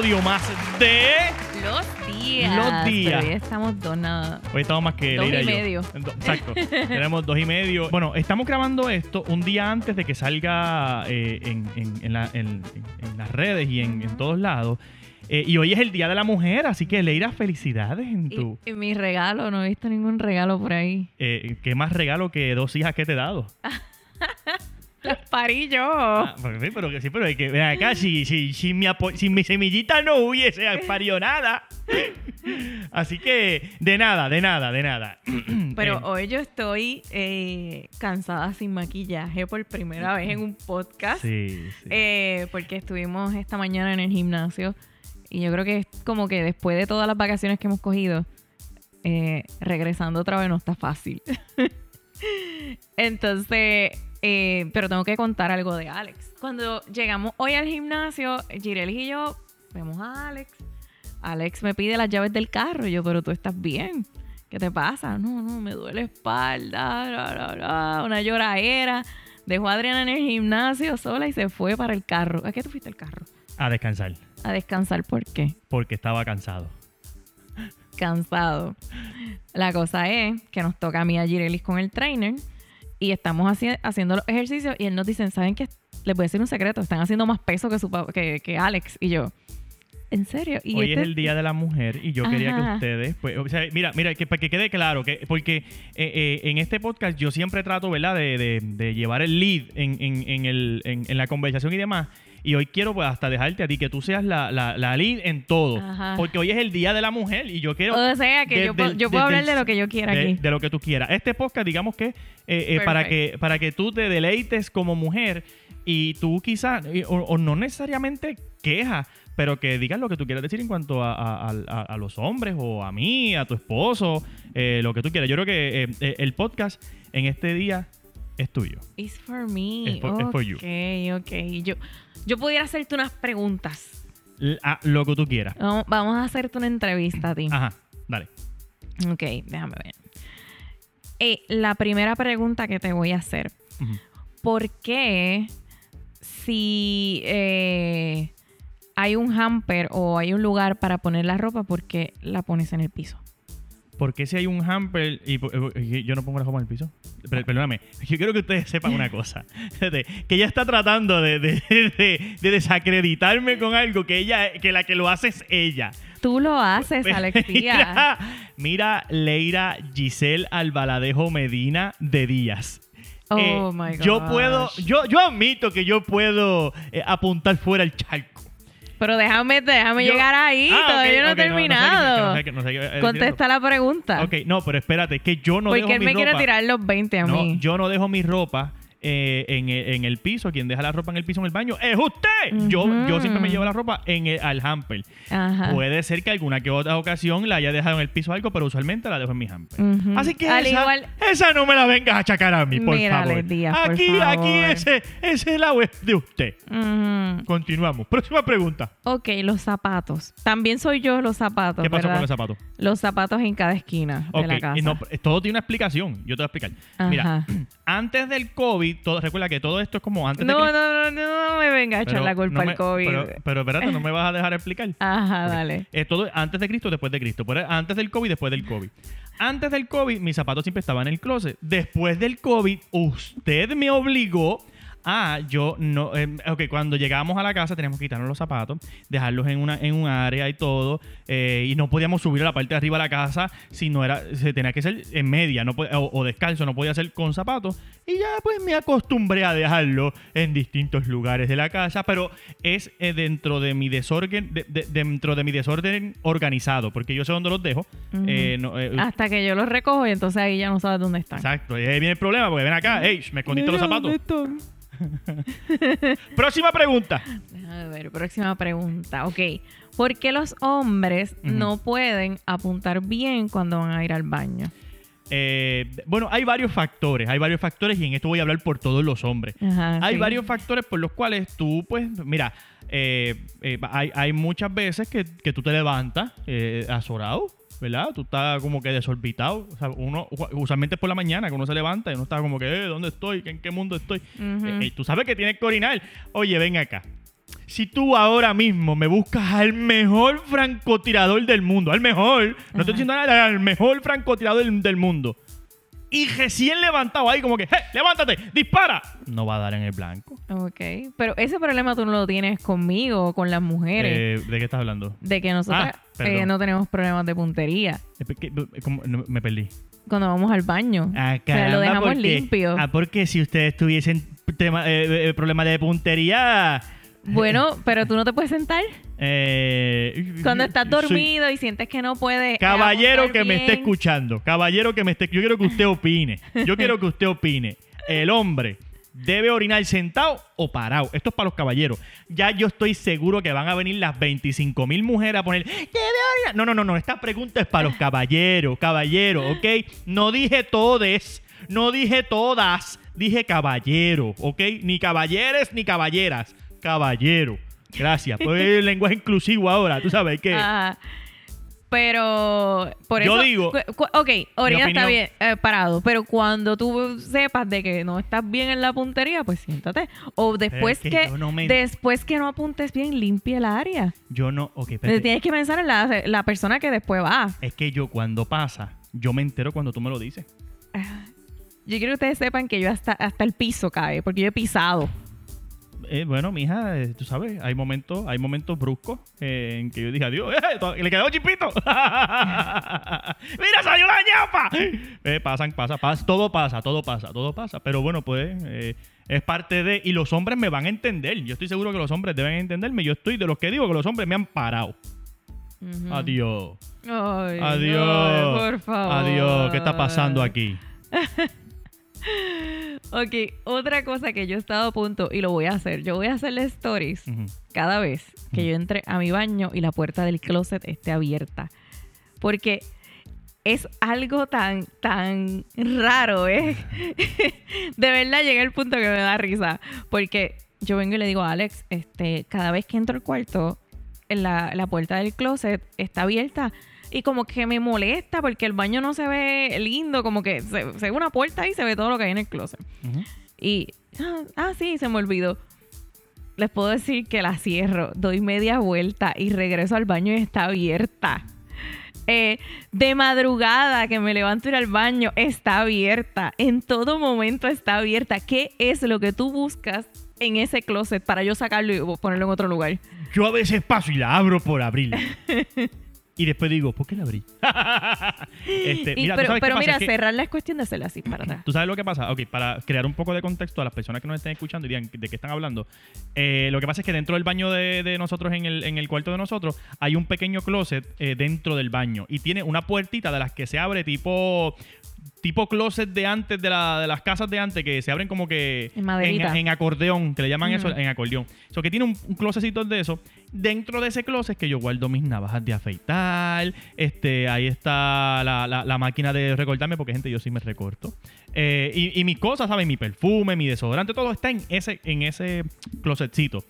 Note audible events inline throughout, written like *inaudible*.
episodio más de Los días. Los días. Pero hoy estamos dos nada. Hoy estamos más que Dos Leira y yo. medio. Do- Exacto. *laughs* Tenemos dos y medio. Bueno, estamos grabando esto un día antes de que salga eh, en, en- en la- en- en las redes y en, en todos lados. Eh, y hoy es el Día de la Mujer, así que Leira, felicidades en Y, tu... y mi regalo, no he visto ningún regalo por ahí. Eh, ¿Qué más regalo que dos hijas que te he dado? *laughs* *laughs* Las parí yo. Ah, pues pero que sí, pero hay que ven acá, si, si, si mi, si mi semillita no hubiese parido nada. *laughs* Así que, de nada, de nada, de nada. *clears throat* Pero Eh, hoy yo estoy eh, cansada sin maquillaje por primera vez en un podcast. Sí, sí. Eh, porque estuvimos esta mañana en el gimnasio. Y yo creo que es como que después de todas las vacaciones que hemos cogido, regresando otra vez no está fácil. *laughs* Entonces, eh, pero tengo que contar algo de Alex. Cuando llegamos hoy al gimnasio, Girelis y yo vemos a Alex. Alex me pide las llaves del carro. Y yo, pero tú estás bien. ¿Qué te pasa? No, no, me duele la espalda. una lloradera. Dejó a Adriana en el gimnasio sola y se fue para el carro. ¿A qué tú fuiste al carro? A descansar, A descansar. ¿Por qué? porque estaba cansado. Cansado. La cosa es que nos toca a mí a Girelis con el trainer y estamos haci- haciendo los ejercicios y él nos dice, ¿saben qué? Les voy a decir un secreto. Están haciendo más peso que, su, que, que Alex. Y yo, ¿en serio? Y Hoy este- es el Día de la Mujer y yo quería que ustedes, pues, o sea, mira, mira, que para que quede claro, que porque eh, eh, en este podcast yo siempre trato, ¿verdad?, de, de- de llevar el lead en, en- en el- en- en la conversación y demás. Y hoy quiero pues hasta dejarte a ti que tú seas la, la, la lead en todo. Ajá. Porque hoy es el Día de la Mujer y yo quiero... O sea, que yo, puedo- yo puedo hablar de lo que yo quiera aquí. de lo que tú quieras. Este podcast, digamos que, eh, eh, para que para que tú te deleites como mujer y tú quizás, eh, o, o no necesariamente quejas, pero que digas lo que tú quieras decir en cuanto a, a- a- a los hombres o a mí, a tu esposo, eh, lo que tú quieras. Yo creo que el podcast en este día es tuyo. It's for me. Es for- es for you. Ok, ok. Yo, yo pudiera hacerte unas preguntas. L- a- lo que tú quieras. Vamos, vamos a hacerte una entrevista a ti. Ajá, dale. Ok, déjame ver. Eh, la primera pregunta que te voy a hacer. ¿Por qué si eh, hay un hamper o hay un lugar para poner la ropa, por qué la pones en el piso? ¿Por qué si hay un hamper y, po- eh, yo no pongo la ropa en el piso? Per- perdóname, yo quiero que ustedes sepan una cosa. *laughs* Que ella está tratando de, de- *laughs* de- de desacreditarme con algo que ella, que la que lo hace es ella. Tú lo haces, *laughs* Alexia. Mira, mira Leira Giselle Albaladejo Medina de Díaz. Oh Eh, my God. Yo puedo, yo, yo admito que yo puedo eh, apuntar fuera el charco. Pero déjame, déjame Yo- llegar ahí, Ah, todavía ok, no he terminado. no sé qué- no sé qué- Contesta la pregunta. Ok, no, pero espérate, que yo no porque dejo él mi me quiere ropa- tirar los 20 a No, mí. yo no dejo mi ropa eh, en, el- en el piso. Quien deja la ropa en el piso en el baño es usted. yo, yo siempre me llevo la ropa en el, al hamper. Ajá. Puede ser que alguna que otra ocasión la haya dejado en el piso algo, pero usualmente la dejo en mi hamper. Así que Al esa, igual- esa no me la vengas a achacar a mí, por Mírale, favor. Por aquí, favor. aquí ese, ese lado es de usted. Continuamos. Próxima pregunta. Ok, los zapatos. También soy yo los zapatos. ¿Qué pasó ¿verdad? con los zapatos? Los zapatos en cada esquina Ok, de la casa. no, todo tiene una explicación. Yo te voy a explicar. Mira. *clears throat* antes del COVID, todo, recuerda que todo esto es como antes no, de no, no, no, no me venga a echar la culpa no me- al COVID. Pero, pero espérate, no me vas a dejar explicar. *laughs* Ajá, dale. Eh, todo antes de Cristo, después de Cristo. Pero antes del COVID, después del COVID. Antes del COVID, mis zapatos siempre estaban en el closet. Después del COVID, usted me obligó a yo no. eh, ok, cuando llegamos a la casa teníamos que quitarnos los zapatos, dejarlos en una en un área y todo. eh, y no podíamos subir a la parte de arriba de la casa si no era. Se tenía que ser en media no pod- o, o descalzo, no podía ser con zapatos. Y ya pues me acostumbré a dejarlo en distintos lugares de la casa. Pero es eh, dentro de mi desorden, de- de- dentro de mi desorden organizado. Porque yo sé dónde los dejo. Eh, no, Hasta que yo los recojo y entonces ahí ya no sabes dónde están. Exacto, y ahí viene el problema, porque ven acá, hey, me escondiste los zapatos. *laughs* Próxima pregunta. Déjame ver, próxima pregunta. Ok. ¿Por qué los hombres no pueden apuntar bien cuando van a ir al baño? Eh, bueno, hay varios factores, hay varios factores y en esto voy a hablar por todos los hombres. Ajá, Hay sí. varios factores por los cuales tú, pues, mira, eh, eh, hay, hay muchas veces que, que tú te levantas azorado, ¿verdad? Tú estás como que desorbitado. O sea, uno, usualmente es por la mañana que uno se levanta y uno está como que, eh, ¿dónde estoy? ¿En qué mundo estoy? Ujú. Eh, eh, tú sabes que tienes que orinar. Oye, ven acá. Si tú ahora mismo me buscas al mejor francotirador del mundo, al mejor, no estoy diciendo nada, al mejor francotirador del, del mundo, y recién levantado ahí, como que, ¡hey, levántate, dispara! No va a dar en el blanco. Ok. Pero ese problema tú no lo tienes conmigo o con las mujeres. Eh, ¿De qué estás hablando? de que nosotras ah, eh, no tenemos problemas de puntería. Eh, me perdí. Cuando vamos al baño. Ah, o sea, lo caramba, dejamos porque- limpio. Ah, porque si ustedes tuviesen tema, eh, problemas de puntería... Bueno, pero tú no te puedes sentar. eh, Cuando estás soy- dormido y sientes que no puedes. eh, Caballero que me esté escuchando, caballero que me esté, yo quiero que usted opine. Yo quiero que usted opine. El hombre debe orinar sentado o parado. Esto es para los caballeros. Ya yo estoy seguro que van a venir las 25 mil mujeres a poner debe orinar. No, no, no, no. Esta pregunta es para los caballeros, caballeros, ¿ok? No dije todes, no dije todas, dije caballero, ¿ok? Ni caballeres ni caballeras, caballero. Gracias. Pues el lenguaje inclusivo ahora, tú sabes que. Ajá. Pero por Yo eso. digo- cu- cu- ok, orina está bien eh, parado. Pero cuando tú sepas de que no estás bien en la puntería, pues siéntate. O después es que que, yo no me- después que no apuntes bien, limpia el área. Yo no. Ok, espérate. Tienes que pensar en la, la persona que después va. Es que yo cuando pasa, yo me entero cuando tú me lo dices. Yo quiero que ustedes sepan que yo hasta, hasta el piso cae, porque yo he pisado. Eh, bueno, mija, eh, tú sabes, hay momentos, hay momentos bruscos eh, en que yo dije adiós, *laughs* le quedó chispito. *laughs* Mira, salió la ñapa. Pasan, pasa, pasa, todo pasa, todo pasa, todo pasa. Pero bueno, pues es parte de. Y los hombres me van a entender. Yo estoy seguro que los hombres deben entenderme. Yo estoy de los que digo que los hombres me han parado. Ujú. Adiós. Ay, Adiós. por favor. Adiós. ¿Qué está pasando aquí? *laughs* Ok, otra cosa que yo he estado a punto y lo voy a hacer. Yo voy a hacerle stories Ujú. cada vez que yo entre a mi baño y la puerta del closet esté abierta. Porque es algo tan, tan raro, ¿eh? *laughs* De verdad llega el punto que me da risa. Porque yo vengo y le digo a Alex, este, cada vez que entro al cuarto, la, la puerta del closet está abierta. Y como que me molesta porque el baño no se ve lindo, como que se, se ve una puerta y se ve todo lo que hay en el closet. Ujú. Y, ah, ah, sí, se me olvidó. Les puedo decir que la cierro, doy media vuelta y regreso al baño y está abierta. Eh, de madrugada que me levanto ir al baño, está abierta. En todo momento está abierta. ¿Qué es lo que tú buscas en ese closet para yo sacarlo y ponerlo en otro lugar? Yo a veces paso y la abro por abrirla. *laughs* y después digo, ¿por qué la abrí? *laughs* Este, Y- mira, ¿tú pero pero mira, Es que- cerrarla es cuestión de hacerla así para atrás. ¿Tú sabes lo que pasa? Ok, para crear un poco de contexto a las personas que nos estén escuchando y digan de qué están hablando. eh, lo que pasa es que dentro del baño de, de nosotros, en el, en el cuarto de nosotros, hay un pequeño closet eh, dentro del baño. Y tiene una puertita de las que se abre tipo tipo closet de antes de, la- de las casas de antes que se abren como que En en acordeón, que le llaman eso en acordeón. Eso que tiene un, un closetcito de eso. Dentro de ese closet que yo guardo mis navajas de afeitar. Este, ahí está la, la- la máquina de recortarme, porque gente, yo sí me recorto. Eh, y, y mis cosas, ¿saben? Mi perfume, mi desodorante, todo está en ese, en ese closetcito.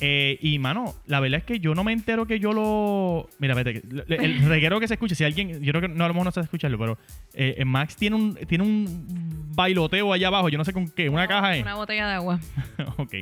Eh, y mano, la verdad es que yo no me entero que yo lo. Mira, vete, el, *laughs* reguero que se escuche, si alguien, yo creo que no a lo mejor no se escucharlo, pero eh, eh, Max tiene un, tiene un bailoteo allá abajo, yo no sé con qué, una caja es. Una botella de agua. *laughs* ok.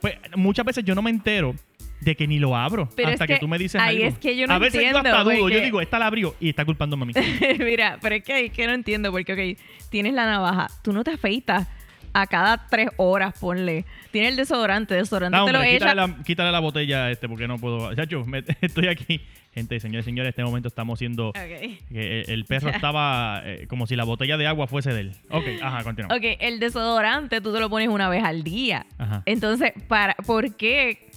Pues muchas veces yo no me entero de que ni lo abro Pero hasta es que, que tú me dices ahí algo. es que yo no A veces entiendo, yo hasta dudo, porque- yo digo, esta la abrió y está culpándome a mí. *laughs* Mira, pero es que, que no entiendo porque, ok, tienes la navaja, tú no te afeitas a cada tres horas, ponle. Tienes el desodorante, desodorante No, te lo quítale, la, quítale la botella este porque no puedo. Chacho, me- *laughs* estoy aquí. Gente, señores y señores, en este momento estamos siendo... Ok. que el, perro *laughs* estaba eh, como si la botella de agua fuese de él. Ok, ajá, continúa. Ok, el desodorante tú te lo pones una vez al día. Ajá. Entonces, para, ¿por qué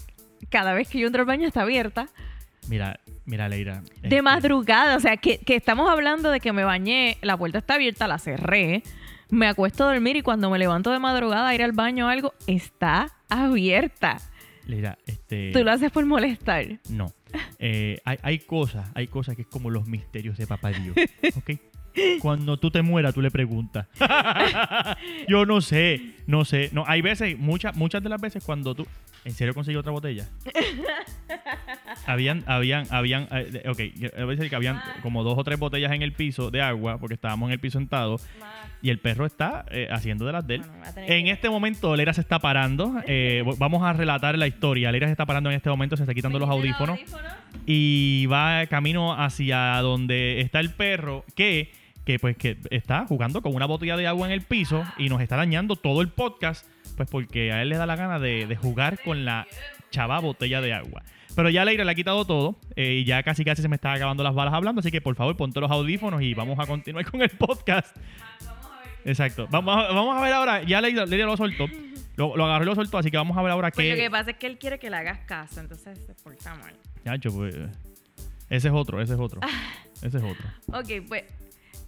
cada vez que yo entro al baño está abierta? Mira, mira, Leira. De este, madrugada, o sea, que, que estamos hablando de que me bañé, la puerta está abierta, la cerré, me acuesto a dormir y cuando me levanto de madrugada a ir al baño o algo, está abierta. Leira, este... Tú lo haces por molestar. No. Eh, hay, hay cosas, hay cosas que es como los misterios de papá Dios. *laughs* ¿Ok? Cuando tú te mueras, tú le preguntas. *laughs* Yo no sé, no sé. No, hay veces, muchas, muchas de las veces cuando tú. ¿En serio consiguió otra botella? *laughs* habían, habían, habían, eh, ok, a decir que habían como dos o tres botellas en el piso de agua, porque estábamos en el piso sentado, y el perro está eh, haciendo de las de él. Bueno, En que- este momento, Leira se está parando. eh, *laughs* vamos a relatar la historia. Leira se está parando en este momento, se está quitando los audífonos y va camino hacia donde está el perro que, que pues que está jugando con una botella de agua en el piso y nos está dañando todo el podcast pues porque a él le da la gana de, de jugar con la chava botella de agua. Pero ya Leira le ha quitado todo eh, y ya casi casi se me están acabando las balas hablando, así que por favor ponte los audífonos y vamos a continuar con el podcast. Exacto. Vamos a, vamos a ver ahora, ya Leira, Leira lo soltó, lo, lo agarró y lo soltó, así que vamos a ver ahora Pues qué... lo que pasa es que él quiere que le hagas caso, entonces se porta mal. Chacho, pues, ese es otro, ese es otro. *laughs* Ese es otro. Ok, pues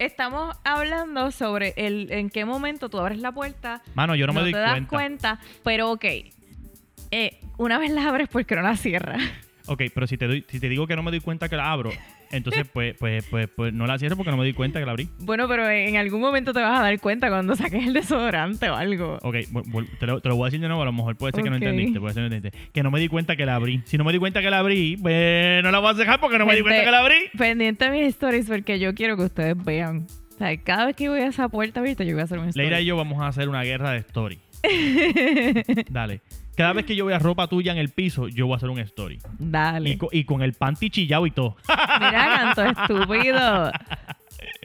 estamos hablando sobre el en qué momento tú abres la puerta, Mano, yo no, me doy te das cuenta. cuenta, pero ok. Eh, una vez la abres, ¿por qué no la cierras? Ok, pero si te, doy, si te digo que no me doy cuenta que la abro, *laughs* entonces pues, pues, pues, pues no la cierro porque no me doy cuenta que la abrí. Bueno, pero en algún momento te vas a dar cuenta cuando *laughs* saques el desodorante o algo. Ok, te lo, te lo voy a decir de nuevo, a lo mejor puede ser que no entendiste, puede ser que no entendiste. Que no me di cuenta que la abrí. Si no me di cuenta que la abrí, pues no la voy a dejar porque no me di cuenta que la abrí. Pendiente de mis stories porque yo quiero que ustedes vean. O sea, cada vez que voy a esa puerta, ¿viste? Yo voy a hacer un story. Leira y yo vamos a hacer una guerra de story. *laughs* Dale. Cada vez que yo vea ropa tuya en el piso, yo voy a hacer un story. Dale. Y, co- y con el panty chillado y todo. Mira, canto estúpido.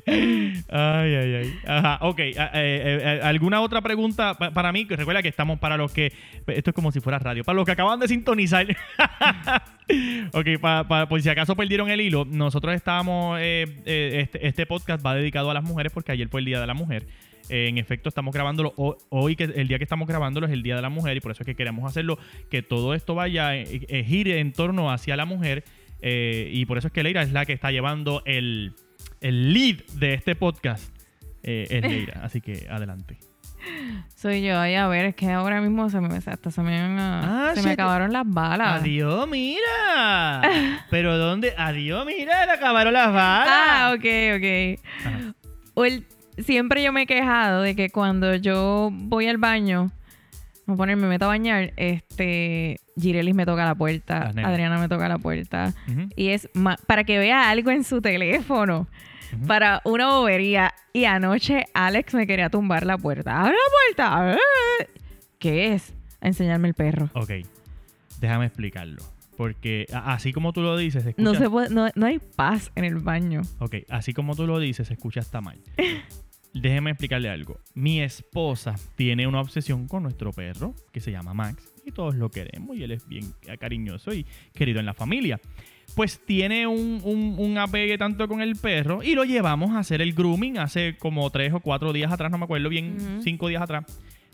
Ay, ay, ay. Ajá, ok. eh, eh, eh, ¿Alguna otra pregunta pa- para mí? Recuerda que estamos para los que... Esto es como si fuera radio. Para los que acaban de sintonizar. *laughs* ok, pa- pa- por si acaso perdieron el hilo, nosotros estábamos... este, este podcast va dedicado a las mujeres porque ayer fue el Día de la Mujer. Eh, en efecto, estamos grabándolo ho- hoy, que el día que estamos grabándolo es el Día de la Mujer y por eso es que queremos hacerlo, que todo esto vaya, eh, eh, gire en torno hacia la mujer eh, y por eso es que Leira es la que está llevando el, el lead de este podcast. Eh, es Leira, *laughs* así que adelante. Soy yo. Ay, a ver, es que ahora mismo se me, hasta se me, Ah, se me te- acabaron las balas. Adiós, mira. *laughs* Pero ¿dónde? Adiós, mira, le acabaron las balas. Ah, ok, ok. Ajá. El- siempre yo me he quejado de que cuando yo voy al baño, me poner, me meto a bañar, este, Girelis me toca la puerta. Adriana me toca la puerta. Y es para que vea algo en su teléfono. Para una bobería. Y anoche Alex me quería tumbar la puerta. ¡Abre la puerta! ¡Eh! ¿Qué es? A enseñarme el perro. Ok, déjame explicarlo. Porque a- así como tú lo dices, escucha... No, se puede, no, no hay paz en el baño. Ok, así como tú lo dices, se escucha hasta mal. *laughs* Déjeme explicarle algo. Mi esposa tiene una obsesión con nuestro perro, que se llama Max, y todos lo queremos, y él es bien cariñoso y querido en la familia. Pues tiene un, un, un apegue tanto con el perro, y lo llevamos a hacer el grooming hace como tres o cuatro días atrás, no me acuerdo bien, cinco días atrás.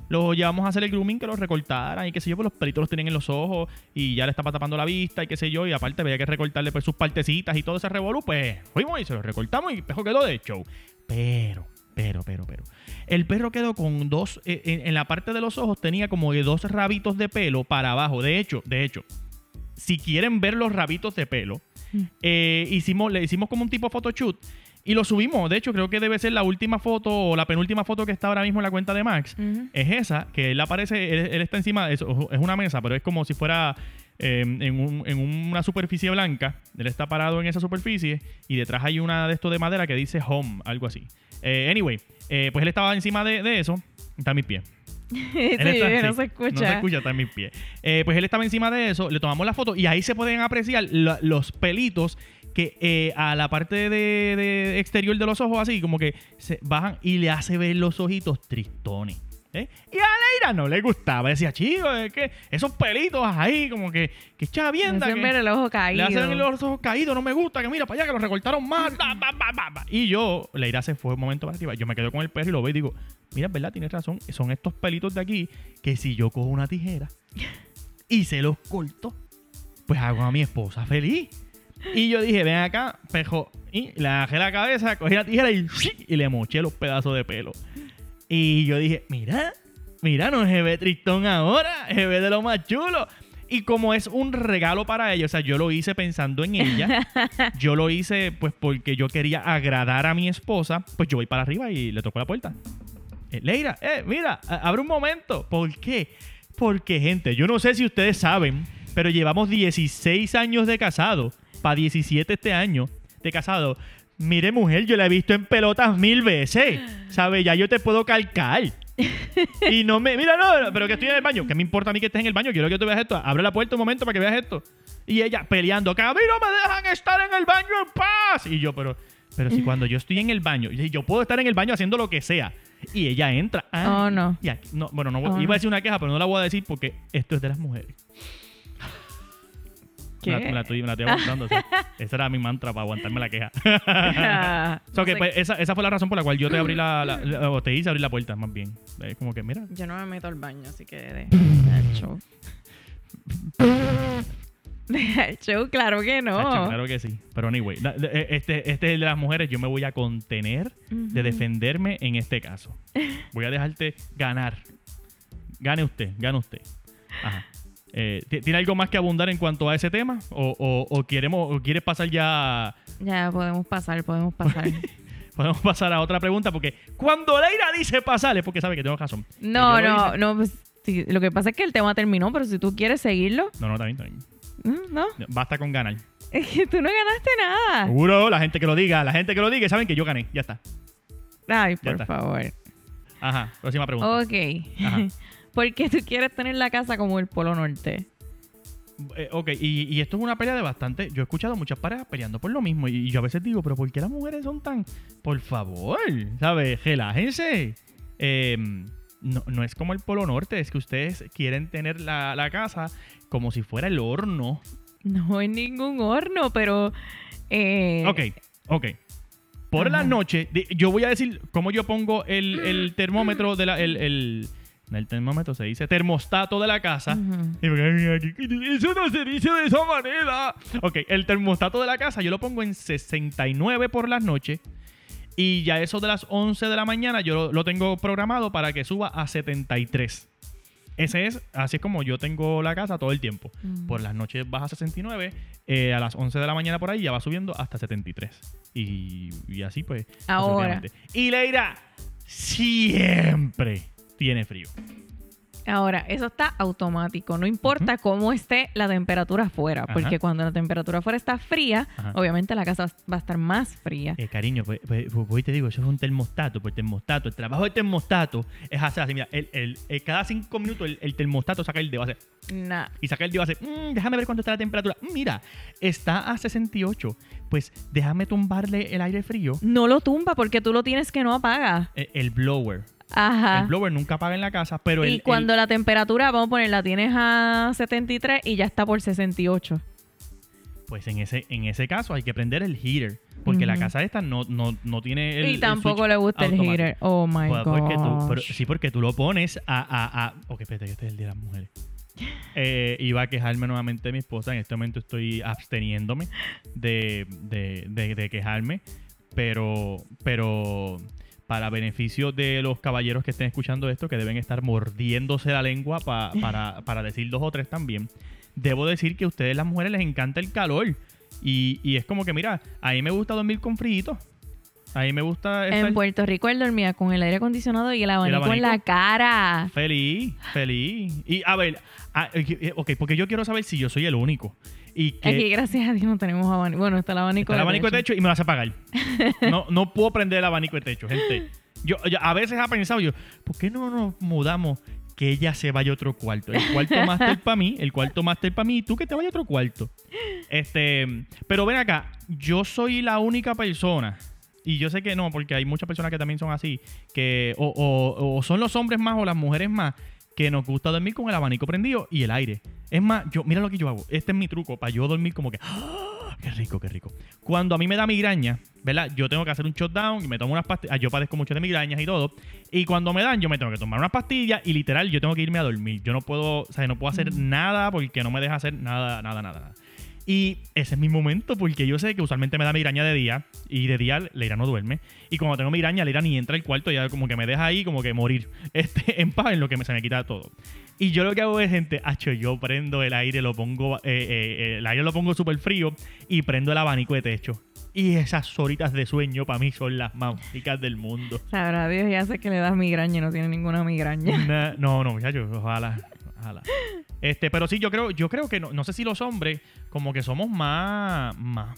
Lo llevamos a hacer el grooming, que lo recortaran y qué sé yo, pues los pelitos los tienen en los ojos y ya le estaba tapando la vista y qué sé yo, y aparte había que recortarle pues sus partecitas y todo ese revolú, pues fuimos y se lo recortamos y perro quedó de show. Pero, pero, pero, pero. El perro quedó con dos, eh, en, en la parte de los ojos tenía como que dos rabitos de pelo para abajo. De hecho, de hecho, si quieren ver los rabitos de pelo, Mm. eh, hicimos, le hicimos como un tipo photoshoot y lo subimos. De hecho, creo que debe ser la última foto o la penúltima foto que está ahora mismo en la cuenta de Max. Es esa, que él aparece, él, él está encima, de eso, es una mesa, pero es como si fuera eh, en, un- en una superficie blanca. Él está parado en esa superficie y detrás hay una de estos de madera que dice home, algo así. Eh, anyway, eh, pues él estaba encima de, de eso. Está a mis pies. *laughs* sí, Él está- no sí, se escucha. No se escucha, está en mis pies. Eh, pues él estaba encima de eso, le tomamos la foto y ahí se pueden apreciar la- los pelitos que eh, a la parte de, de exterior de los ojos así como que se bajan y le hace ver los ojitos tristones. ¿Eh? Y a Leira no le gustaba. Decía, chico, es que esos pelitos ahí como que, que chavienda. hacen que- ver el ojo le hacen los ojos caídos, no me gusta, que mira para allá, que los recortaron más. *laughs* Y yo, Leira se fue un momento para arriba. Yo me quedo con el perro y lo veo y digo, mira, es verdad, tienes razón. Son estos pelitos de aquí que si yo cojo una tijera y se los corto, pues hago a mi esposa feliz. Y yo dije, ven acá, pejo. Y le bajé la cabeza, cogí la tijera y, y le moché los pedazos de pelo. Y yo dije, mira, mira, no se ve tristón ahora, se ve de lo más chulo. Y como es un regalo para ella, o sea, yo lo hice pensando en ella, *laughs* yo lo hice pues porque yo quería agradar a mi esposa, pues yo voy para arriba y le toco la puerta. Eh, Leira, eh, mira, abre un momento. ¿Por qué? Porque, gente, yo no sé si ustedes saben, pero llevamos 16 años de casado, para 17 este año de casado. Mire, mujer, yo la he visto en pelotas mil veces. *gasps* ¿Sabes? Ya yo te puedo calcar. *laughs* y no me. Mira, no, no, pero que estoy en el baño. ¿Qué me importa a mí que estés en el baño? Quiero que tú veas esto. Abre la puerta un momento para que veas esto. Y ella peleando. Que a mí no me dejan estar en el baño en paz. Y yo, pero. Pero si cuando yo estoy en el baño, yo puedo estar en el baño haciendo lo que sea. Y ella entra. Oh, no. y aquí- no, bueno, no, Oh, iba a decir una queja, pero no la voy a decir porque esto es de las mujeres. Me la, me la estoy, me la estoy aguantando. o sea, *laughs* esa era mi mantra para aguantarme la queja. Ah, *laughs* So que, no sé. pues, esa, esa fue la razón por la cual yo te abrí la, la- *laughs* la- o te hice abrir la puerta, más bien. Es como que, mira, Yo no me meto al baño, así que de- deja el show. Deja el show, claro que no. Hacho, claro que sí. Pero anyway, eh, este, este es el de las mujeres. Yo me voy a contener de defenderme en este caso. Voy a dejarte ganar. Gane usted, gane usted. Ajá. Eh, ¿ti- ¿Tiene algo más que abundar en cuanto a ese tema? ¿O, o- o queremos, o quieres pasar ya Ya podemos pasar, podemos pasar. *laughs* Podemos pasar a otra pregunta porque cuando Leira dice pasar es porque sabe que tengo razón. No, lo no, no. Pues, sí, lo que pasa es que el tema terminó, pero si tú quieres seguirlo, No, no, también, también. no. Basta con ganar. Es que tú no ganaste nada. Seguro, la gente que lo diga, la gente que lo diga, saben que yo gané. Ya está. Ay, Ya por está. favor. Ajá, próxima pregunta. Ok. Ajá. *laughs* ¿Por qué tú quieres tener la casa como el Polo Norte? Eh, ok, y, y esto es una pelea de bastante. Yo he escuchado muchas parejas peleando por lo mismo. Y, yo a veces digo, pero ¿por qué las mujeres son tan. Por favor, ¿sabes? Relájense. Eh, no, no es como el Polo Norte, es que ustedes quieren tener la, la casa como si fuera el horno. No es ningún horno, pero... eh, Ok, ok. Por Ajá. la noche, yo voy a decir cómo yo pongo el, el termómetro de la. El, el, no, el termómetro se dice termostato de la casa. "Ay, aquí- Eso no se dice de esa manera. Ok, el termostato de la casa yo lo pongo en 69 por las noches. Y ya eso de las 11 de la mañana yo lo, lo tengo programado para que suba a 73. Ese es, así es como yo tengo la casa todo el tiempo. Mm. Por las noches baja a 69, eh, a las 11 de la mañana por ahí ya va subiendo hasta 73. Y, y así pues. Ahora. Y Leira siempre tiene frío. Ahora, eso está automático. No importa cómo esté la temperatura afuera, Ajá. porque cuando la temperatura afuera está fría, Ajá. obviamente la casa va a estar más fría. Eh, cariño, pues, pues, pues, pues, te digo, eso es un termostato, pues termostato, el trabajo del termostato es hacer así, mira, el, el- el- cada cinco minutos el, el termostato saca el dedo, hace, Nah. y saca el dedo, hace, "Mm, déjame ver cuánto está la temperatura, Mm, mira, está a 68, pues déjame tumbarle el aire frío, No lo tumba porque tú lo tienes que no apaga. Eh, el blower, Ajá. el blower nunca apaga en la casa, pero y el, cuando el- la temperatura, vamos a poner, la tienes a 73 y ya está por 68. pues en ese, en ese caso hay que prender el heater, porque la casa esta no, no, no tiene el y tampoco le gusta el heater. Oh my Pues, god. porque tú- pero- sí, porque tú lo pones a, a, a- Ok, espérate, que este es el día de las mujeres. *laughs* Eh, iba a quejarme nuevamente de mi esposa. En este momento estoy absteniéndome de, de, de- de quejarme. Pero, pero para beneficio de los caballeros que estén escuchando esto, que deben estar mordiéndose la lengua pa- *laughs* para, para decir dos o tres también, debo decir que a ustedes las mujeres les encanta el calor. Y, y es como que, mira, a mí me gusta dormir con frío. A mí me gusta estar En Puerto Rico él dormía con el aire acondicionado y el abanico, en abanico? la cara. Feliz, feliz. Y a ver, ah, eh, ok, porque yo quiero saber si yo soy el único. Y que Aquí, gracias a Dios, no tenemos abanico. Bueno, está el abanico. está el de abanico de techo y me lo hace apagar. No, no puedo prender el abanico de techo, gente. Yo, yo a veces he pensado yo, ¿por qué no nos mudamos? Que ella se vaya a otro cuarto. El cuarto máster para mí, el cuarto máster para mí, y tú que te vayas a otro cuarto. Este, pero ven acá, yo soy la única persona, y yo sé que no, porque hay muchas personas que también son así, que o, o- o son los hombres más o las mujeres más, que nos gusta dormir con el abanico prendido y el aire. Es más, yo, mira lo que yo hago. Este es mi truco para yo dormir como que. ¡ah! ¡Qué rico, qué rico! Cuando a mí me da migraña, ¿verdad? Yo tengo que hacer un shutdown y me tomo unas pastillas. Yo padezco mucho de migrañas y todo. Y cuando me dan, yo me tengo que tomar unas pastillas y literal yo tengo que irme a dormir. Yo no puedo, o sea, no puedo hacer nada porque no me deja hacer nada, nada, nada, nada. Y ese es mi momento porque yo sé que usualmente me da migraña de día y de día Leira no duerme. Y cuando tengo migraña, Leira ni entra al cuarto, ya como que me deja ahí como que morir *laughs* este, en paz en lo que me, se me quita todo. Y yo lo que hago es, gente, hacho, yo prendo el aire, lo pongo, eh, eh, eh, el aire lo pongo súper frío y prendo el abanico de techo. Y esas horitas de sueño para mí son las más ricas del mundo. Sabrá Dios, ya sé que le das migraña y no tiene ninguna migraña. No, no, muchachos, ojalá, ojalá. Este, pero sí, yo creo, yo creo que no, no sé si los hombres, como que somos más, más.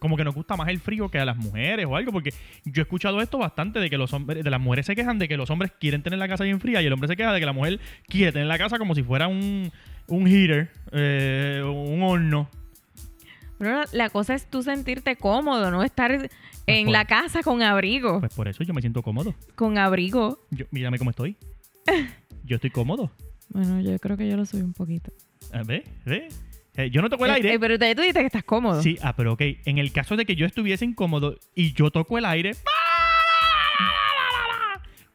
Como que nos gusta más el frío que a las mujeres o algo, porque yo he escuchado esto bastante de que los hombres, de las mujeres se quejan de que los hombres quieren tener la casa bien fría y el hombre se queja de que la mujer quiere tener la casa como si fuera un, un heater, eh, un horno. Pero la cosa es tú sentirte cómodo, no estar en por- la casa con abrigo. Pues por eso yo me siento cómodo. Con abrigo. Yo, mírame cómo estoy. *laughs* Yo estoy cómodo. Bueno, yo creo que yo lo soy un poquito. Ah, ¿Ve? ¿Ve? Eh, yo no toco el Eh, aire. eh, pero te- tú dices que estás cómodo. Sí, ah, pero ok. En el caso de que yo estuviese incómodo y yo toco el aire.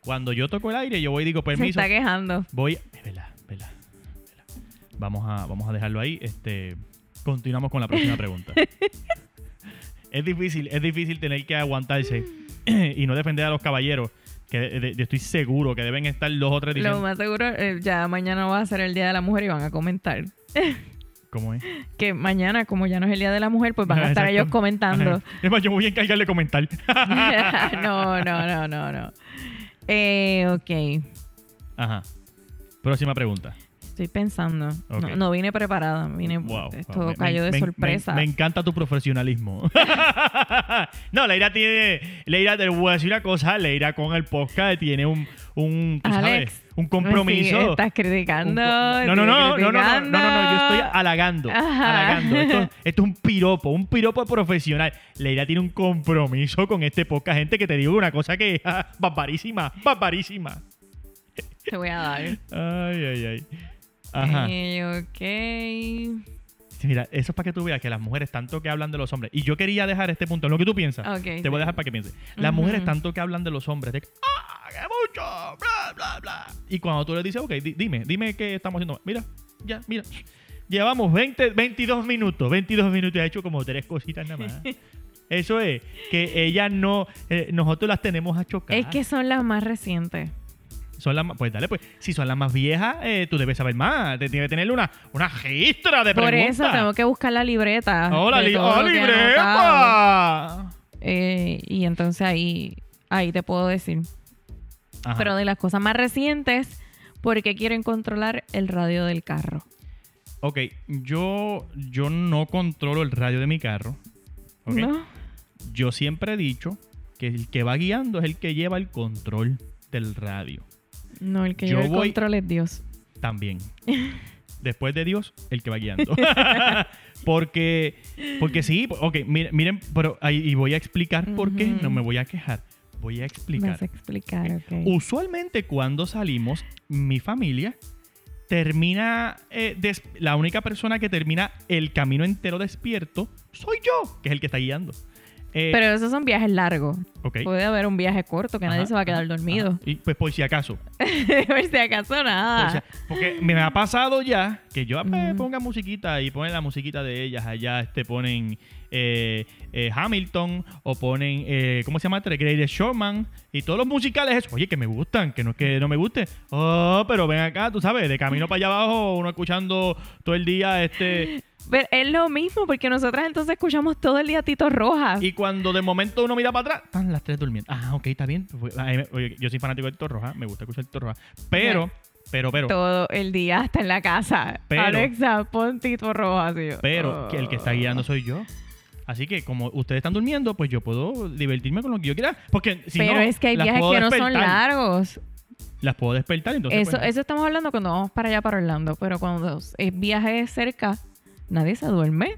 Cuando yo toco el aire, yo voy y digo, Se permiso. está quejando. Voy. Vela, vela, vela. Vamos a, vamos a dejarlo ahí. Este. Continuamos con la próxima pregunta. *laughs* es difícil, es difícil tener que aguantarse *clears throat* y no defender a los caballeros. Que de- de- yo estoy seguro que deben estar dos o tres Lo diciendo. más seguro, eh, ya mañana va a ser el Día de la Mujer y van a comentar. *laughs* ¿Cómo es? Que mañana, como ya no es el Día de la Mujer, pues van a estar Exacto. ellos comentando. Es más, yo voy a encargar de comentar. *laughs* no, no, no, no, no. Eh, ok. Ajá. Próxima pregunta. Estoy pensando. No, vine preparada. Vine. Esto cayó de sorpresa. Me, encanta tu profesionalismo. *laughs* no, Leira tiene. Leira, te voy a decir una cosa. Leira con el podcast tiene un. un ¿tú sabes? Un compromiso. Estás criticando. No, no, no, no, no, no, no, no, no, yo estoy halagando. halagando. *laughs* Esto, es un piropo, un piropo profesional. Leira tiene un compromiso con este podcast, gente, que te digo una cosa que es *laughs* barbarísima, barbarísima. Te voy a dar. Ay, ay, ay. Ajá. Ok. Mira, eso es para que tú veas que las mujeres tanto que hablan de los hombres. Y yo quería dejar este punto, en lo que tú piensas. Ok, Te sí. voy a dejar para que pienses. Las mujeres tanto que hablan de los hombres, de que, ¡ah, qué mucho! Bla, bla, bla. Y cuando tú les dices, ok, di- dime, dime qué estamos haciendo. Mira, ya, mira. Llevamos 20, 22 minutos. 22 minutos y ha hecho como tres cositas nada más. *laughs* Eso es, que ellas no, eh, nosotros las tenemos a chocar. Es que son las más recientes. Son las más, pues dale, pues, si son las más viejas, eh, tú debes saber más. Te que tener una, una registra de Por preguntas. eso tengo que buscar la libreta. ¡Hola, de li todo oh, anotado. libreta! Eh, y entonces ahí, ahí te puedo decir. Ajá. Pero de las cosas más recientes, porque quieren controlar el radio del carro. Ok, yo, yo no controlo el radio de mi carro. ¿No? Yo siempre he dicho que el que va guiando es el que lleva el control del radio. No, el que Yo lleva el voy- control es Dios. También. *laughs* Después de Dios, el que va guiando. *laughs* porque, porque sí, ok, miren, miren pero ahí, y voy a explicar por qué, Ujú. no me voy a quejar. Voy a explicar. Vas a explicar, ok. Usualmente cuando salimos, mi familia termina, eh, des- la única persona que termina el camino entero despierto soy yo, que es el que está guiando. Eh, Pero esos son viajes largos. Puede haber un viaje corto que nadie se va a quedar dormido. ajá. Y pues por si acaso. *laughs* Por si acaso nada. por si- porque me ha pasado ya que yo pues, Ujú. ponga musiquita y ponen la musiquita de ellas. Allá este ponen eh, eh, Hamilton o ponen, eh, ¿cómo se llama? The Greatest Showman. Y todos los musicales, oye, que me gustan, que no es que no me guste. Oh, pero ven acá, tú sabes, de camino para allá abajo, uno escuchando todo el día este. *laughs* Pero es lo mismo, porque nosotras entonces escuchamos todo el día Tito Rojas. Y cuando de momento uno mira para atrás, están las tres durmiendo. Ah, ok, está bien. Oye, Yo soy fanático de Tito Roja, me gusta escuchar Tito Roja. Pero, pero, pero, todo el día hasta en la casa. Pero- Alexa, pon Tito Rojas. yo, pero que el que está "Oh". guiando soy yo. Así que como ustedes están durmiendo, pues yo puedo divertirme con lo que yo quiera. Porque si Pero no, es que hay viajes que no son largos. Las puedo despertar, entonces. Eso, pues, eso estamos hablando cuando vamos para allá, para Orlando. Pero cuando es viaje cerca, nadie se duerme.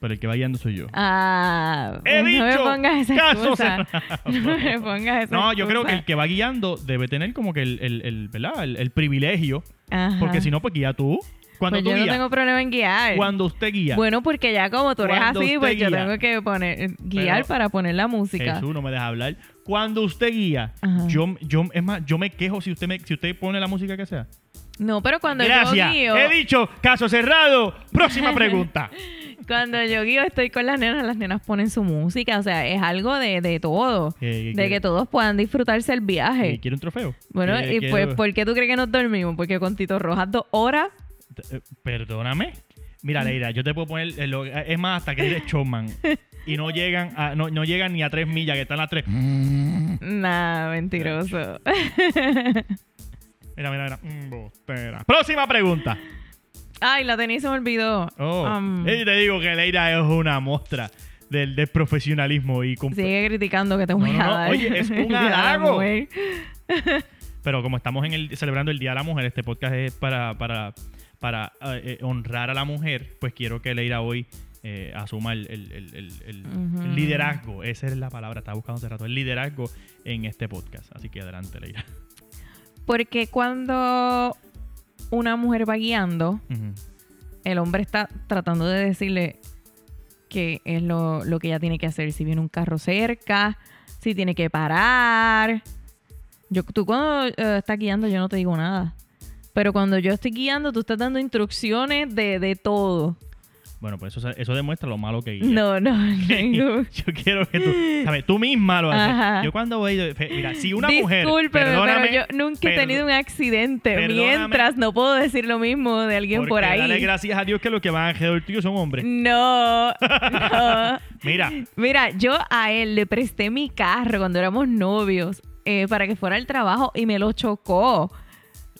Pero el que va guiando soy yo. Ah, He no me dicho, pongas esa caso excusa. *laughs* No me *laughs* pongas esa No, yo creo que excusa. el que va guiando debe tener como que el, el, el, ¿verdad? el, el privilegio. Ajá. Porque si no, pues guía tú. Cuando Pues tú yo no guías. tengo problema en guiar. Cuando usted guía. Bueno, porque ya como tú eres Cuando así, usted pues yo guía. tengo que poner guiar Pero- para poner la música. Jesús no me deja hablar. Cuando usted guía, Ajá. yo, yo, es más, yo me quejo si usted me, si usted pone la música que sea. No, pero cuando Gracias. yo guío, He dicho, caso cerrado. Próxima pregunta. *laughs* cuando yo guío estoy con las nenas, las nenas ponen su música, o sea, es algo de, de todo, ¿Qué- qué de que todos puedan disfrutarse el viaje. Eh, ¿Quiere un trofeo? Bueno, ¿Quiere- y pues, ¿por qué tú crees que nos dormimos? Porque con Tito Rojas dos horas, Eh, Perdóname. Mira, Leira, yo te puedo poner. eh, eh, es más, hasta que eres showman. y no llegan, a, no, no llegan ni a tres millas, que están las tres. nah, mentiroso. *laughs* Mira, mira, mira. Mm, bostera. Próxima pregunta. Ay, la tenis se me olvidó. Oh. Um, Y te digo que Leira es una muestra del, del profesionalismo y sigue criticando que te voy no, a no. dar. Oye, es un *laughs* halago. Pero como estamos en el, celebrando el Día de la Mujer, este podcast es para, para, para eh, eh, honrar a la mujer, pues quiero que Leira hoy eh, asuma el, el- el- el- el- Ujú. el liderazgo. Esa es la palabra, estaba buscando hace rato. El liderazgo en este podcast. Así que adelante, Leira. Porque cuando una mujer va guiando, el hombre está tratando de decirle que es lo, lo que ella tiene que hacer. Si viene un carro cerca, si tiene que parar. Yo, tú cuando eh, estás guiando, yo no te digo nada. Pero cuando yo estoy guiando, tú estás dando instrucciones de, de todo. Bueno, pues eso, eso demuestra lo malo que guía. No, no, *laughs* tengo. *laughs* Yo quiero que tú, *laughs* ¿sabes? Tú misma lo haces. Ajá. Yo cuando voy, mira, si una mujer, perdóname, pero yo nunca he tenido un accidente. Mientras no puedo decir lo mismo de alguien por ahí. Dale gracias a Dios que los que van alrededor tuyo son hombres. No, no. Mira, Mira, yo a él le presté mi carro cuando éramos novios eh, para que fuera al trabajo y me lo chocó.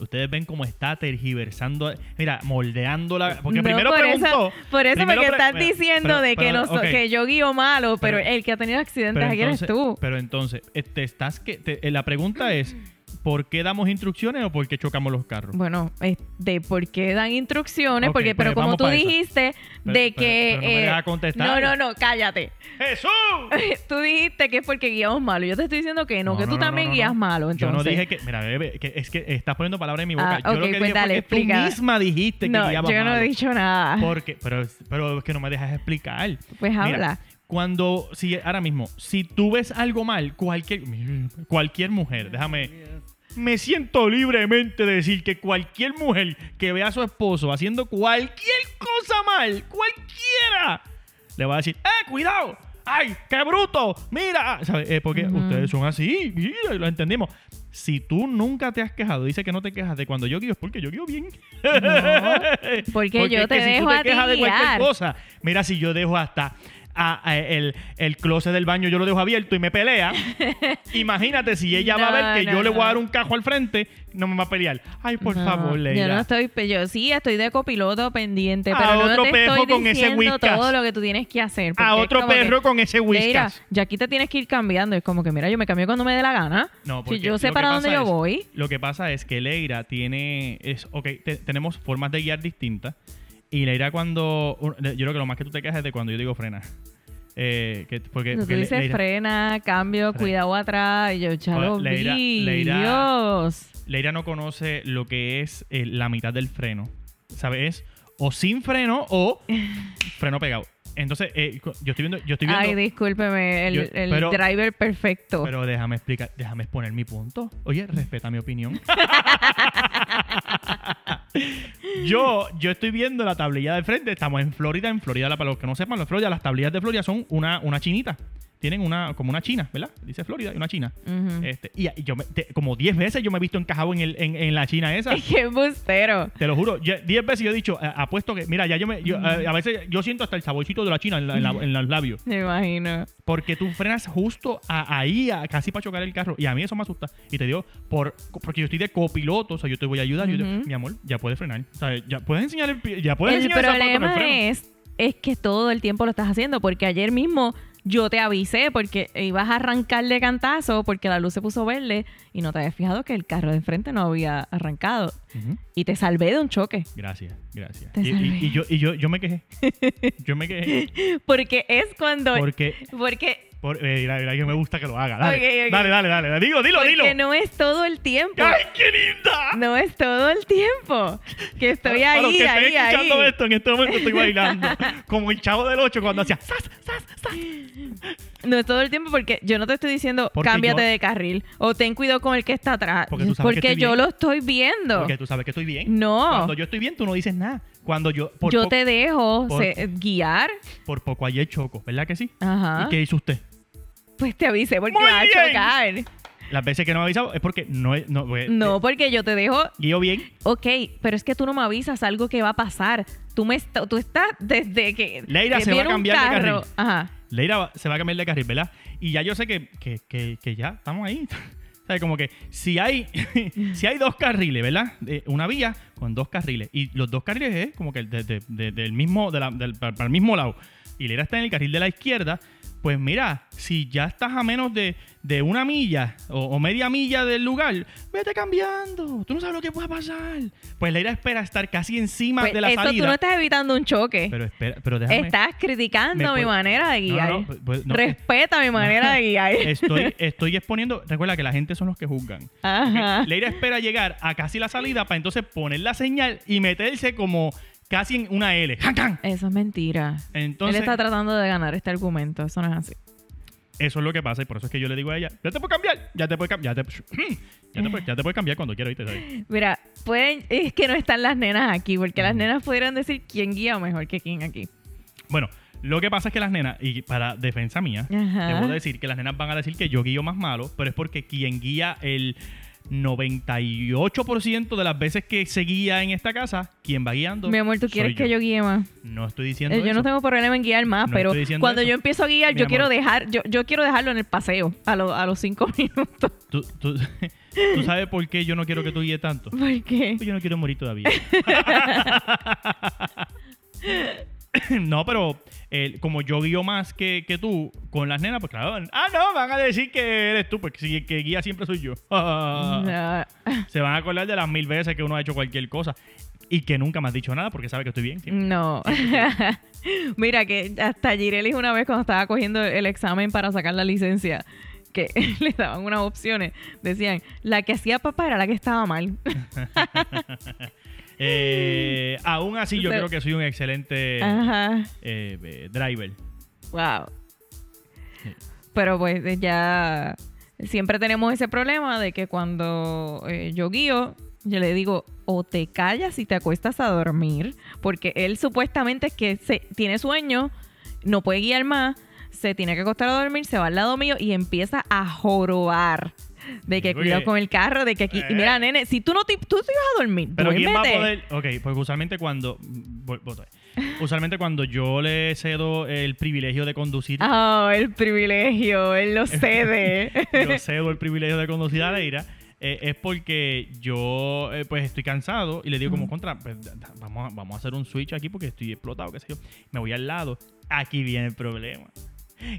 Ustedes ven cómo está tergiversando, mira, moldeándola, porque No, primero por preguntó. Eso, por eso porque estás diciendo pero- de que, pero, no que yo guío malo, pero, Pero- el que ha tenido accidentes aquí eres tú. pero entonces, este, estás que, te- eh, la pregunta es, *clears throat* ¿por qué damos instrucciones o por qué chocamos los carros? Bueno, de por qué dan instrucciones, porque, pues pero como vamos tú dijiste Pero- de pero- que... pero no me eh, contestar. no, no, no, cállate. ¡Jesús! *laughs* tú dijiste que es porque guiamos malo. Yo te estoy diciendo que no, que tú no, también no, guías malo. Entonces. Yo no dije que, mira, bebé, que es que estás poniendo palabras en mi boca. Ah, yo ok, lo que pues dije dale, tú misma dijiste que No, guiabas yo no malo. he dicho nada. Porque, pero, pero es que no me dejas explicar. Pues Mira, habla. Cuando, si ahora mismo, si tú ves algo mal, cualquier, cualquier mujer, déjame, me siento libremente de decir que cualquier mujer que vea a su esposo haciendo cualquier cosa mal, cualquiera, le va a decir, ¡eh, cuidado! ¡Ay, qué bruto! ¡Mira! ¿Sabes? Eh, porque ustedes son así, y lo entendimos. Si tú nunca te has quejado, dice que no te quejas de cuando yo guío, es porque yo guío bien. *laughs* porque yo te que si tú dejo te a quejas de cualquier cosa, mira si yo dejo hasta a- a el, el closet del baño, yo lo dejo abierto y me pelea. *laughs* Imagínate si ella va a ver que no, yo le voy a dar un cajo al frente, no me va a pelear. Ay, por favor, Leila. Yo no estoy, yo sí estoy de copiloto pendiente, A pero no otro te perro estoy con ese Whiskas. todo lo que tú tienes que hacer. porque a otro que, perro con ese whiskas. ya aquí te tienes que ir cambiando. Es como que, mira, yo me cambio cuando me dé la gana. No, si porque yo sé para dónde yo voy. Lo que pasa es que Leira tiene. Es, ok, te- tenemos formas de guiar distintas. Y Leira, cuando. Yo creo que lo más que tú te quejas es de cuando yo digo frena. Eh, que, porque, Tú porque dices Leira- frena, cambio, Frena. cuidado atrás. Y yo ya Pues, lo Leira- vi. Leira- Dios. Leira no conoce lo que es eh, la mitad del freno. ¿Sabes? O sin freno o *laughs* freno pegado. Entonces, eh, yo estoy viendo. Yo estoy viendo Ay, discúlpeme, el, Yo- el pero- driver perfecto. pero déjame explicar, déjame exponer mi punto. Oye, respeta mi opinión. *laughs* yo, yo estoy viendo la tablilla del frente. Estamos en Florida. En Florida, para los que no sepan, en Florida, las tablillas de Florida son una, una chinita. Tienen una, como una china, ¿verdad? Dice Florida y una china. Este, y yo me- te- como 10 veces yo me he visto encajado en, el, en, en la china esa. Qué bustero. Te lo juro, ya- 10 veces yo he dicho, eh, apuesto que, mira, ya yo me, yo, eh, a veces yo siento hasta el saborcito de la china en, la- en la- en los labios. Me imagino. Porque tú frenas justo a- ahí, a- casi para chocar el carro. Y a mí eso me asusta. Y te digo, por, porque yo estoy de copiloto, o sea, yo te voy a ayudar. Yo te- mi amor, ya puedes frenar. O sea, ya puedes enseñar el pie- ya puedes El enseñar problema freno. es, es que todo el tiempo lo estás haciendo, porque ayer mismo yo te avisé porque ibas a arrancar de cantazo porque la luz se puso verde y no te habías fijado que el carro de enfrente no había arrancado. Y te salvé de un choque. Gracias, gracias. Y yo, y yo, yo me quejé. Yo me quejé. *laughs* Porque es cuando... Porque, porque por, eh, mira, mira, que me gusta que lo haga. Dale, Ok, ok. dale, dale, dale. Dilo, dilo, dilo. porque no es todo el tiempo. ¡Ay, qué linda! No es todo el tiempo. Que estoy Para los ahí, que estén ahí, escuchando ahí. esto, en este momento estoy bailando. *laughs* como el chavo del 8 cuando hacía ¡zas, zas, zas! No es todo el tiempo porque yo no te estoy diciendo Porque cámbiate yo- de carril o ten cuidado con el que está atrás. Porque tú sabes que porque estoy yo bien. lo estoy viendo. Porque tú sabes que estoy bien. No. Cuando yo estoy bien, tú no dices nada. Cuando yo. Por, yo te dejo por- se- guiar. por poco ayer choco, ¿verdad que sí? Ajá. ¿Y qué hizo usted? Pues te avisé porque Muy vas a bien. chocar. Las veces que no me avisado es porque no. es- no, eh, No, eh, porque yo te dejo. guío bien. Ok, pero es que tú no me avisas algo que va a pasar. Tú me est- tú estás desde que. Leira que se va a cambiar de carril. Ajá. Leira va- se va a cambiar de carril, ¿verdad? Y ya yo sé que, que, que, que ya estamos ahí. *laughs* ¿Sabes? Como que si hay, *laughs* si hay dos carriles, ¿verdad? De una vía con dos carriles. Y los dos carriles es como que de- de- de- del mismo, de la- del, para el mismo lado. Y Leira está en el carril de la izquierda. Pues mira, si ya estás a menos de, de una milla o, o media milla del lugar, vete cambiando. Tú no sabes lo que pueda pasar. Pues Leira espera estar casi encima Pues de la eso salida. tú no estás evitando un choque. Pero espera, pero déjame. Estás criticando ¿Me mi puede- manera de no, guiar. no, pues- pues, no. Respeta mi manera de guiar. *laughs* Estoy, estoy exponiendo. Recuerda que la gente son los que juzgan. Ajá. Espera llegar a casi la salida para entonces poner la señal y meterse como casi en una L. ¡Jan, can! Eso es mentira. Entonces, Él está tratando de ganar este argumento. Eso no es así. eso es lo que pasa y por eso es que yo le digo a ella, ya te puedes cambiar, ya te puedes cambiar, ya te, *clears throat* ya te, puedes- ya te puedes cambiar cuando quieras, ¿viste? ¿sabes? Mira, pueden, es que no están las nenas aquí, porque las nenas pudieran decir quién guía mejor que quién aquí. Bueno, lo que pasa es que las nenas, y para defensa mía, Ajá. debo decir que las nenas van a decir que yo guío más malo, pero es porque quien guía el 98% de las veces que se guía en esta casa, quien va guiando. Mi amor, ¿tú quieres que yo guíe más? No estoy diciendo Eh, yo eso. no tengo problema en guiar más, No pero cuando eso. yo empiezo a guiar, Mi yo amor. quiero dejar, yo, yo quiero dejarlo en el paseo a, lo- a los cinco *laughs* minutos. ¿Tú, tú, *laughs* tú sabes por qué yo no quiero que tú guíes tanto? ¿Por qué? Yo no quiero morir todavía. *laughs* no, pero como yo guío más que, que tú con las nenas, pues claro, ah, no, van a decir que eres tú, porque si el que guía siempre soy yo. *laughs* Se van a acordar de las mil veces que uno ha hecho cualquier cosa y que nunca me has dicho nada porque sabe que estoy bien. siempre. No. *laughs* Mira que hasta Girelis una vez cuando estaba cogiendo el examen para sacar la licencia, que *laughs* le daban unas opciones, decían, la que hacía papá era la que estaba mal. Eh, aún así, yo creo que soy un excelente eh, eh, driver. Wow. Sí. Pero pues eh, ya siempre tenemos ese problema de que cuando eh, yo guío, yo le digo, o te callas y te acuestas a dormir, porque él supuestamente es que se, tiene sueño, no puede guiar más, se tiene que acostar a dormir, se va al lado mío y empieza a jorobar. De que cuidado con el carro, de que aquí. Y mira, Eh. nene, si tú no te, tú te ibas a dormir, Pero ¿quién va a duérmete. poder? Ok, porque usualmente cuando... voy- voy otra vez. Usualmente cuando yo le cedo el privilegio de conducir, Ah, el privilegio, él lo *laughs* cede. yo cedo el privilegio de conducir a Leira, eh, es porque yo eh, pues estoy cansado y le digo como contra, pues, da- da- vamos, a, vamos a hacer un switch aquí porque estoy explotado, qué sé yo. Me voy al lado. Aquí viene el problema.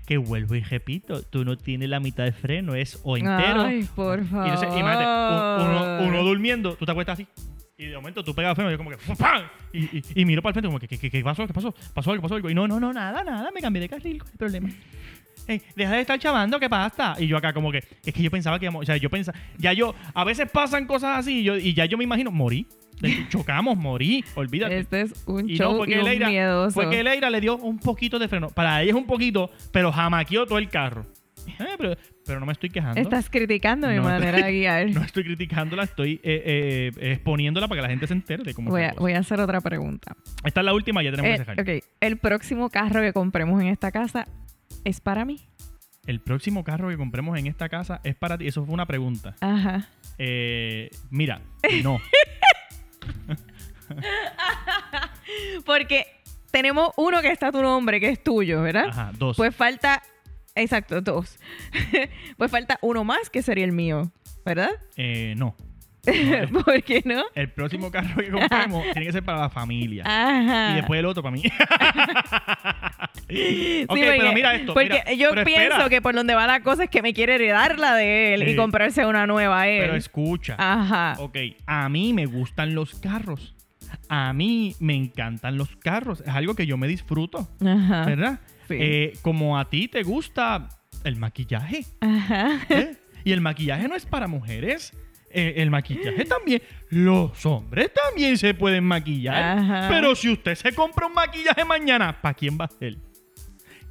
Que vuelvo y repito, tú no tienes la mitad de freno, es o entero. Ay, por Y favor. entonces, imagínate, un- uno, uno durmiendo, tú te acuestas así. Y de momento tú pegas el freno yo como que ¡pam! Y, y, y miro para el frente como que ¿qué, pasó? ¿Qué pasó? ¿Pasó algo? ¿Pasó algo? Y no, no, no, nada, nada, me cambié de carril, ¿cuál es el problema? Deja de estar chavando, ¿qué pasa? Y yo acá como que, es que yo pensaba que o sea, yo pensaba, ya yo, a veces pasan cosas así y, yo, y ya yo me imagino, morí, De- chocamos, morí, olvídate. Este es un Y show no, fue y que, un Leira, miedoso. fue que Leira le dio un poquito de freno. Para ella es un poquito, pero jamaqueó todo el carro. Eh, pero, pero no me estoy quejando. Estás criticando mi No, manera de *laughs* guiar. No estoy criticándola, estoy eh, eh, exponiéndola para que la gente se entere de cómo voy, a, voy a hacer otra pregunta. Esta es la última, ya tenemos que dejar. ok, el próximo carro que compremos en esta casa es para mí. El próximo carro que compremos en esta casa es para ti. Eso fue una pregunta. Ajá. Mira, no. *laughs* *laughs* Porque tenemos uno que está a tu nombre, que es tuyo, ¿verdad? Ajá, dos. Pues falta, exacto, dos. *laughs* pues falta uno más que sería el mío, ¿verdad? Eh, no. *laughs* ¿Por qué no? el próximo carro que compremos tiene que ser para la familia. Ajá. Y después el otro para mí. *laughs* Sí, ok, pero porque- mira esto. Porque mira, yo pienso espera, que por donde va la cosa es que me quiere heredar la de él y Sí. comprarse una nueva a él. Pero escucha. Ajá. Ok, a mí me gustan los carros. A mí me encantan los carros. Es algo que yo me disfruto, Ajá. ¿verdad? Sí. Eh, como a ti te gusta el maquillaje. Ajá. ¿eh? Y el maquillaje no es para mujeres. Eh, el maquillaje también. Los hombres también se pueden maquillar. Ajá. Pero si usted se compra un maquillaje mañana, ¿para quién va a ser?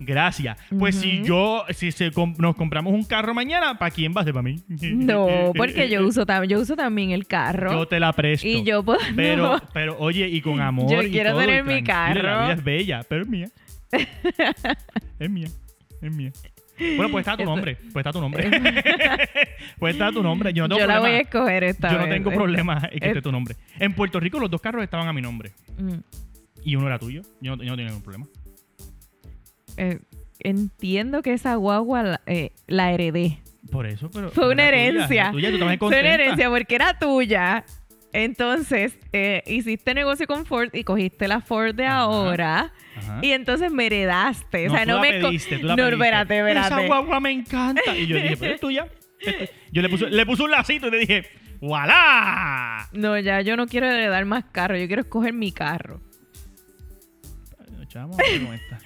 Gracias. Pues si yo, si se nos compramos un carro mañana, ¿para quién va a ser? ¿Para mí? *laughs* No, porque yo uso, yo uso también el carro. Yo te la presto. y yo puedo. *laughs* Pero, no. pero oye, y con amor. Yo y quiero todo, tener y mi tranquila, La carro. vida es bella, pero es mía. *laughs* es mía. Es mía. Bueno, pues está tu Eso- nombre. Pues está tu nombre. *laughs* pues está tu nombre. Yo no tengo yo la voy a problema. escoger esta Yo no vez. tengo problema en que Eh, esté tu nombre. En Puerto Rico los dos carros estaban a mi nombre. Mm, Y uno era tuyo. Yo no, yo no tenía ningún problema. eh, entiendo que esa guagua la, eh, la heredé Por eso, pero. Fue una era tuya, herencia. era tuya, tú estabas Fue una contenta. herencia porque era tuya. Entonces, eh, hiciste negocio con Ford y cogiste la Ford de Ajá. ahora. Ajá. Y entonces me heredaste. o sea, tú no la me. pediste, tú la no, pediste. espérate, Esa espérate. guagua me encanta. Y yo dije, pero es tuya. Es tu- Yo le puse, le puse un lacito y le dije, ¡Voilà! No, ya yo no quiero heredar más carro. Yo quiero escoger mi carro. Nos echamos ahora con esta.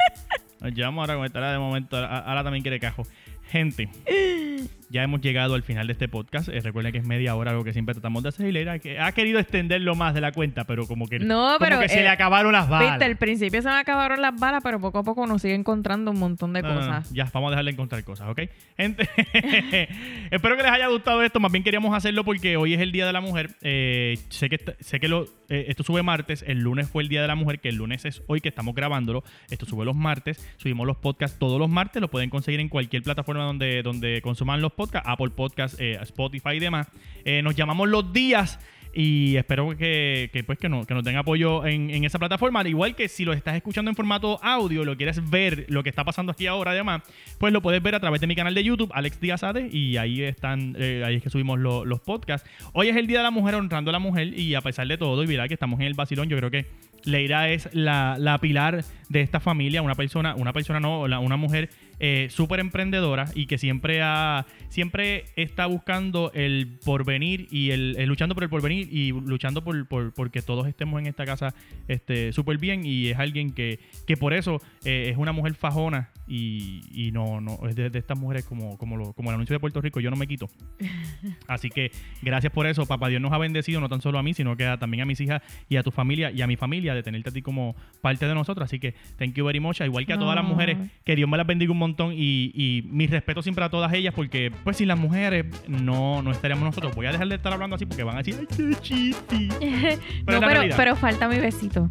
Nos llevamos ahora con esta. Ahora de momento, ahora también quiere cajo. Gente, *laughs* ya hemos llegado al final de este podcast. Eh, recuerden que es media hora, algo que siempre tratamos de hacer. Y Leira que ha querido extenderlo más de la cuenta, pero como que, No, como pero, se eh, le acabaron las balas. Viste, al principio se me acabaron las balas, pero poco a poco uno sigue encontrando un montón de No, no, cosas. Ya, vamos a dejar de encontrar cosas, ¿ok? Gente, *laughs* espero que les haya gustado esto. Más bien queríamos hacerlo porque hoy es el Día de la Mujer. Eh, sé que, sé que lo, esto sube martes. El lunes fue el Día de la Mujer, que el lunes es hoy que estamos grabándolo. Esto sube los martes. Subimos los podcasts todos los martes. Lo pueden conseguir en cualquier plataforma donde, donde consuman los podcasts. Apple Podcasts, eh, Spotify y demás. Eh, nos llamamos los días. Y espero que, pues, que, que nos den apoyo en, esa plataforma. Al igual que si lo estás escuchando en formato audio, lo quieres ver, lo que está pasando aquí ahora, además, pues lo puedes ver a través de mi canal de YouTube, Alex Díaz Ade, y ahí están, eh, ahí es que subimos lo- los podcasts. Hoy es el Día de la Mujer, honrando a la mujer, y a pesar de todo, y verá que estamos en el vacilón, yo creo que Leira es la pilar de esta familia, una persona, una persona no, una mujer eh, súper emprendedora y que siempre ha, siempre está buscando el porvenir y el, el luchando por el porvenir y luchando por, por, porque todos estemos en esta casa este súper bien y es alguien que, que por eso eh, es una mujer fajona y, y no, no es de, de estas mujeres como, como, lo- como el anuncio de Puerto Rico, yo no me quito. *laughs* Así que gracias por eso, papá Dios nos ha bendecido no tan solo a mí, sino que a- también a mis hijas y a tu familia y a mi familia de tenerte a ti como parte de nosotros. Así que thank you very much, igual que a todas las No. mujeres, que Dios me las bendiga un montón y, y mi respeto siempre a todas ellas porque pues sin las mujeres no, no estaríamos nosotros. Voy a dejar de estar hablando así porque van a decir, ay, qué no, *laughs* la pero, realidad. pero falta mi besito.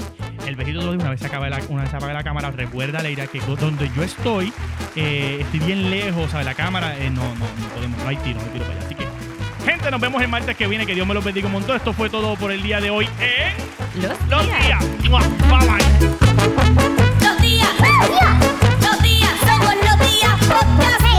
El besito digo una vez se acabe la, una vez se la cámara. Recuerda, Leira, que do- donde yo estoy, eh, estoy bien lejos, ¿sabes? La cámara, eh, no, no, no podemos, no hay tiro, no hay tiro para allá. Así que, gente, nos vemos el martes que viene. Que Dios me los bendiga un montón. Esto fue todo por el día de hoy en Los Los días. Días. ¡Mua! Los días, somos los días.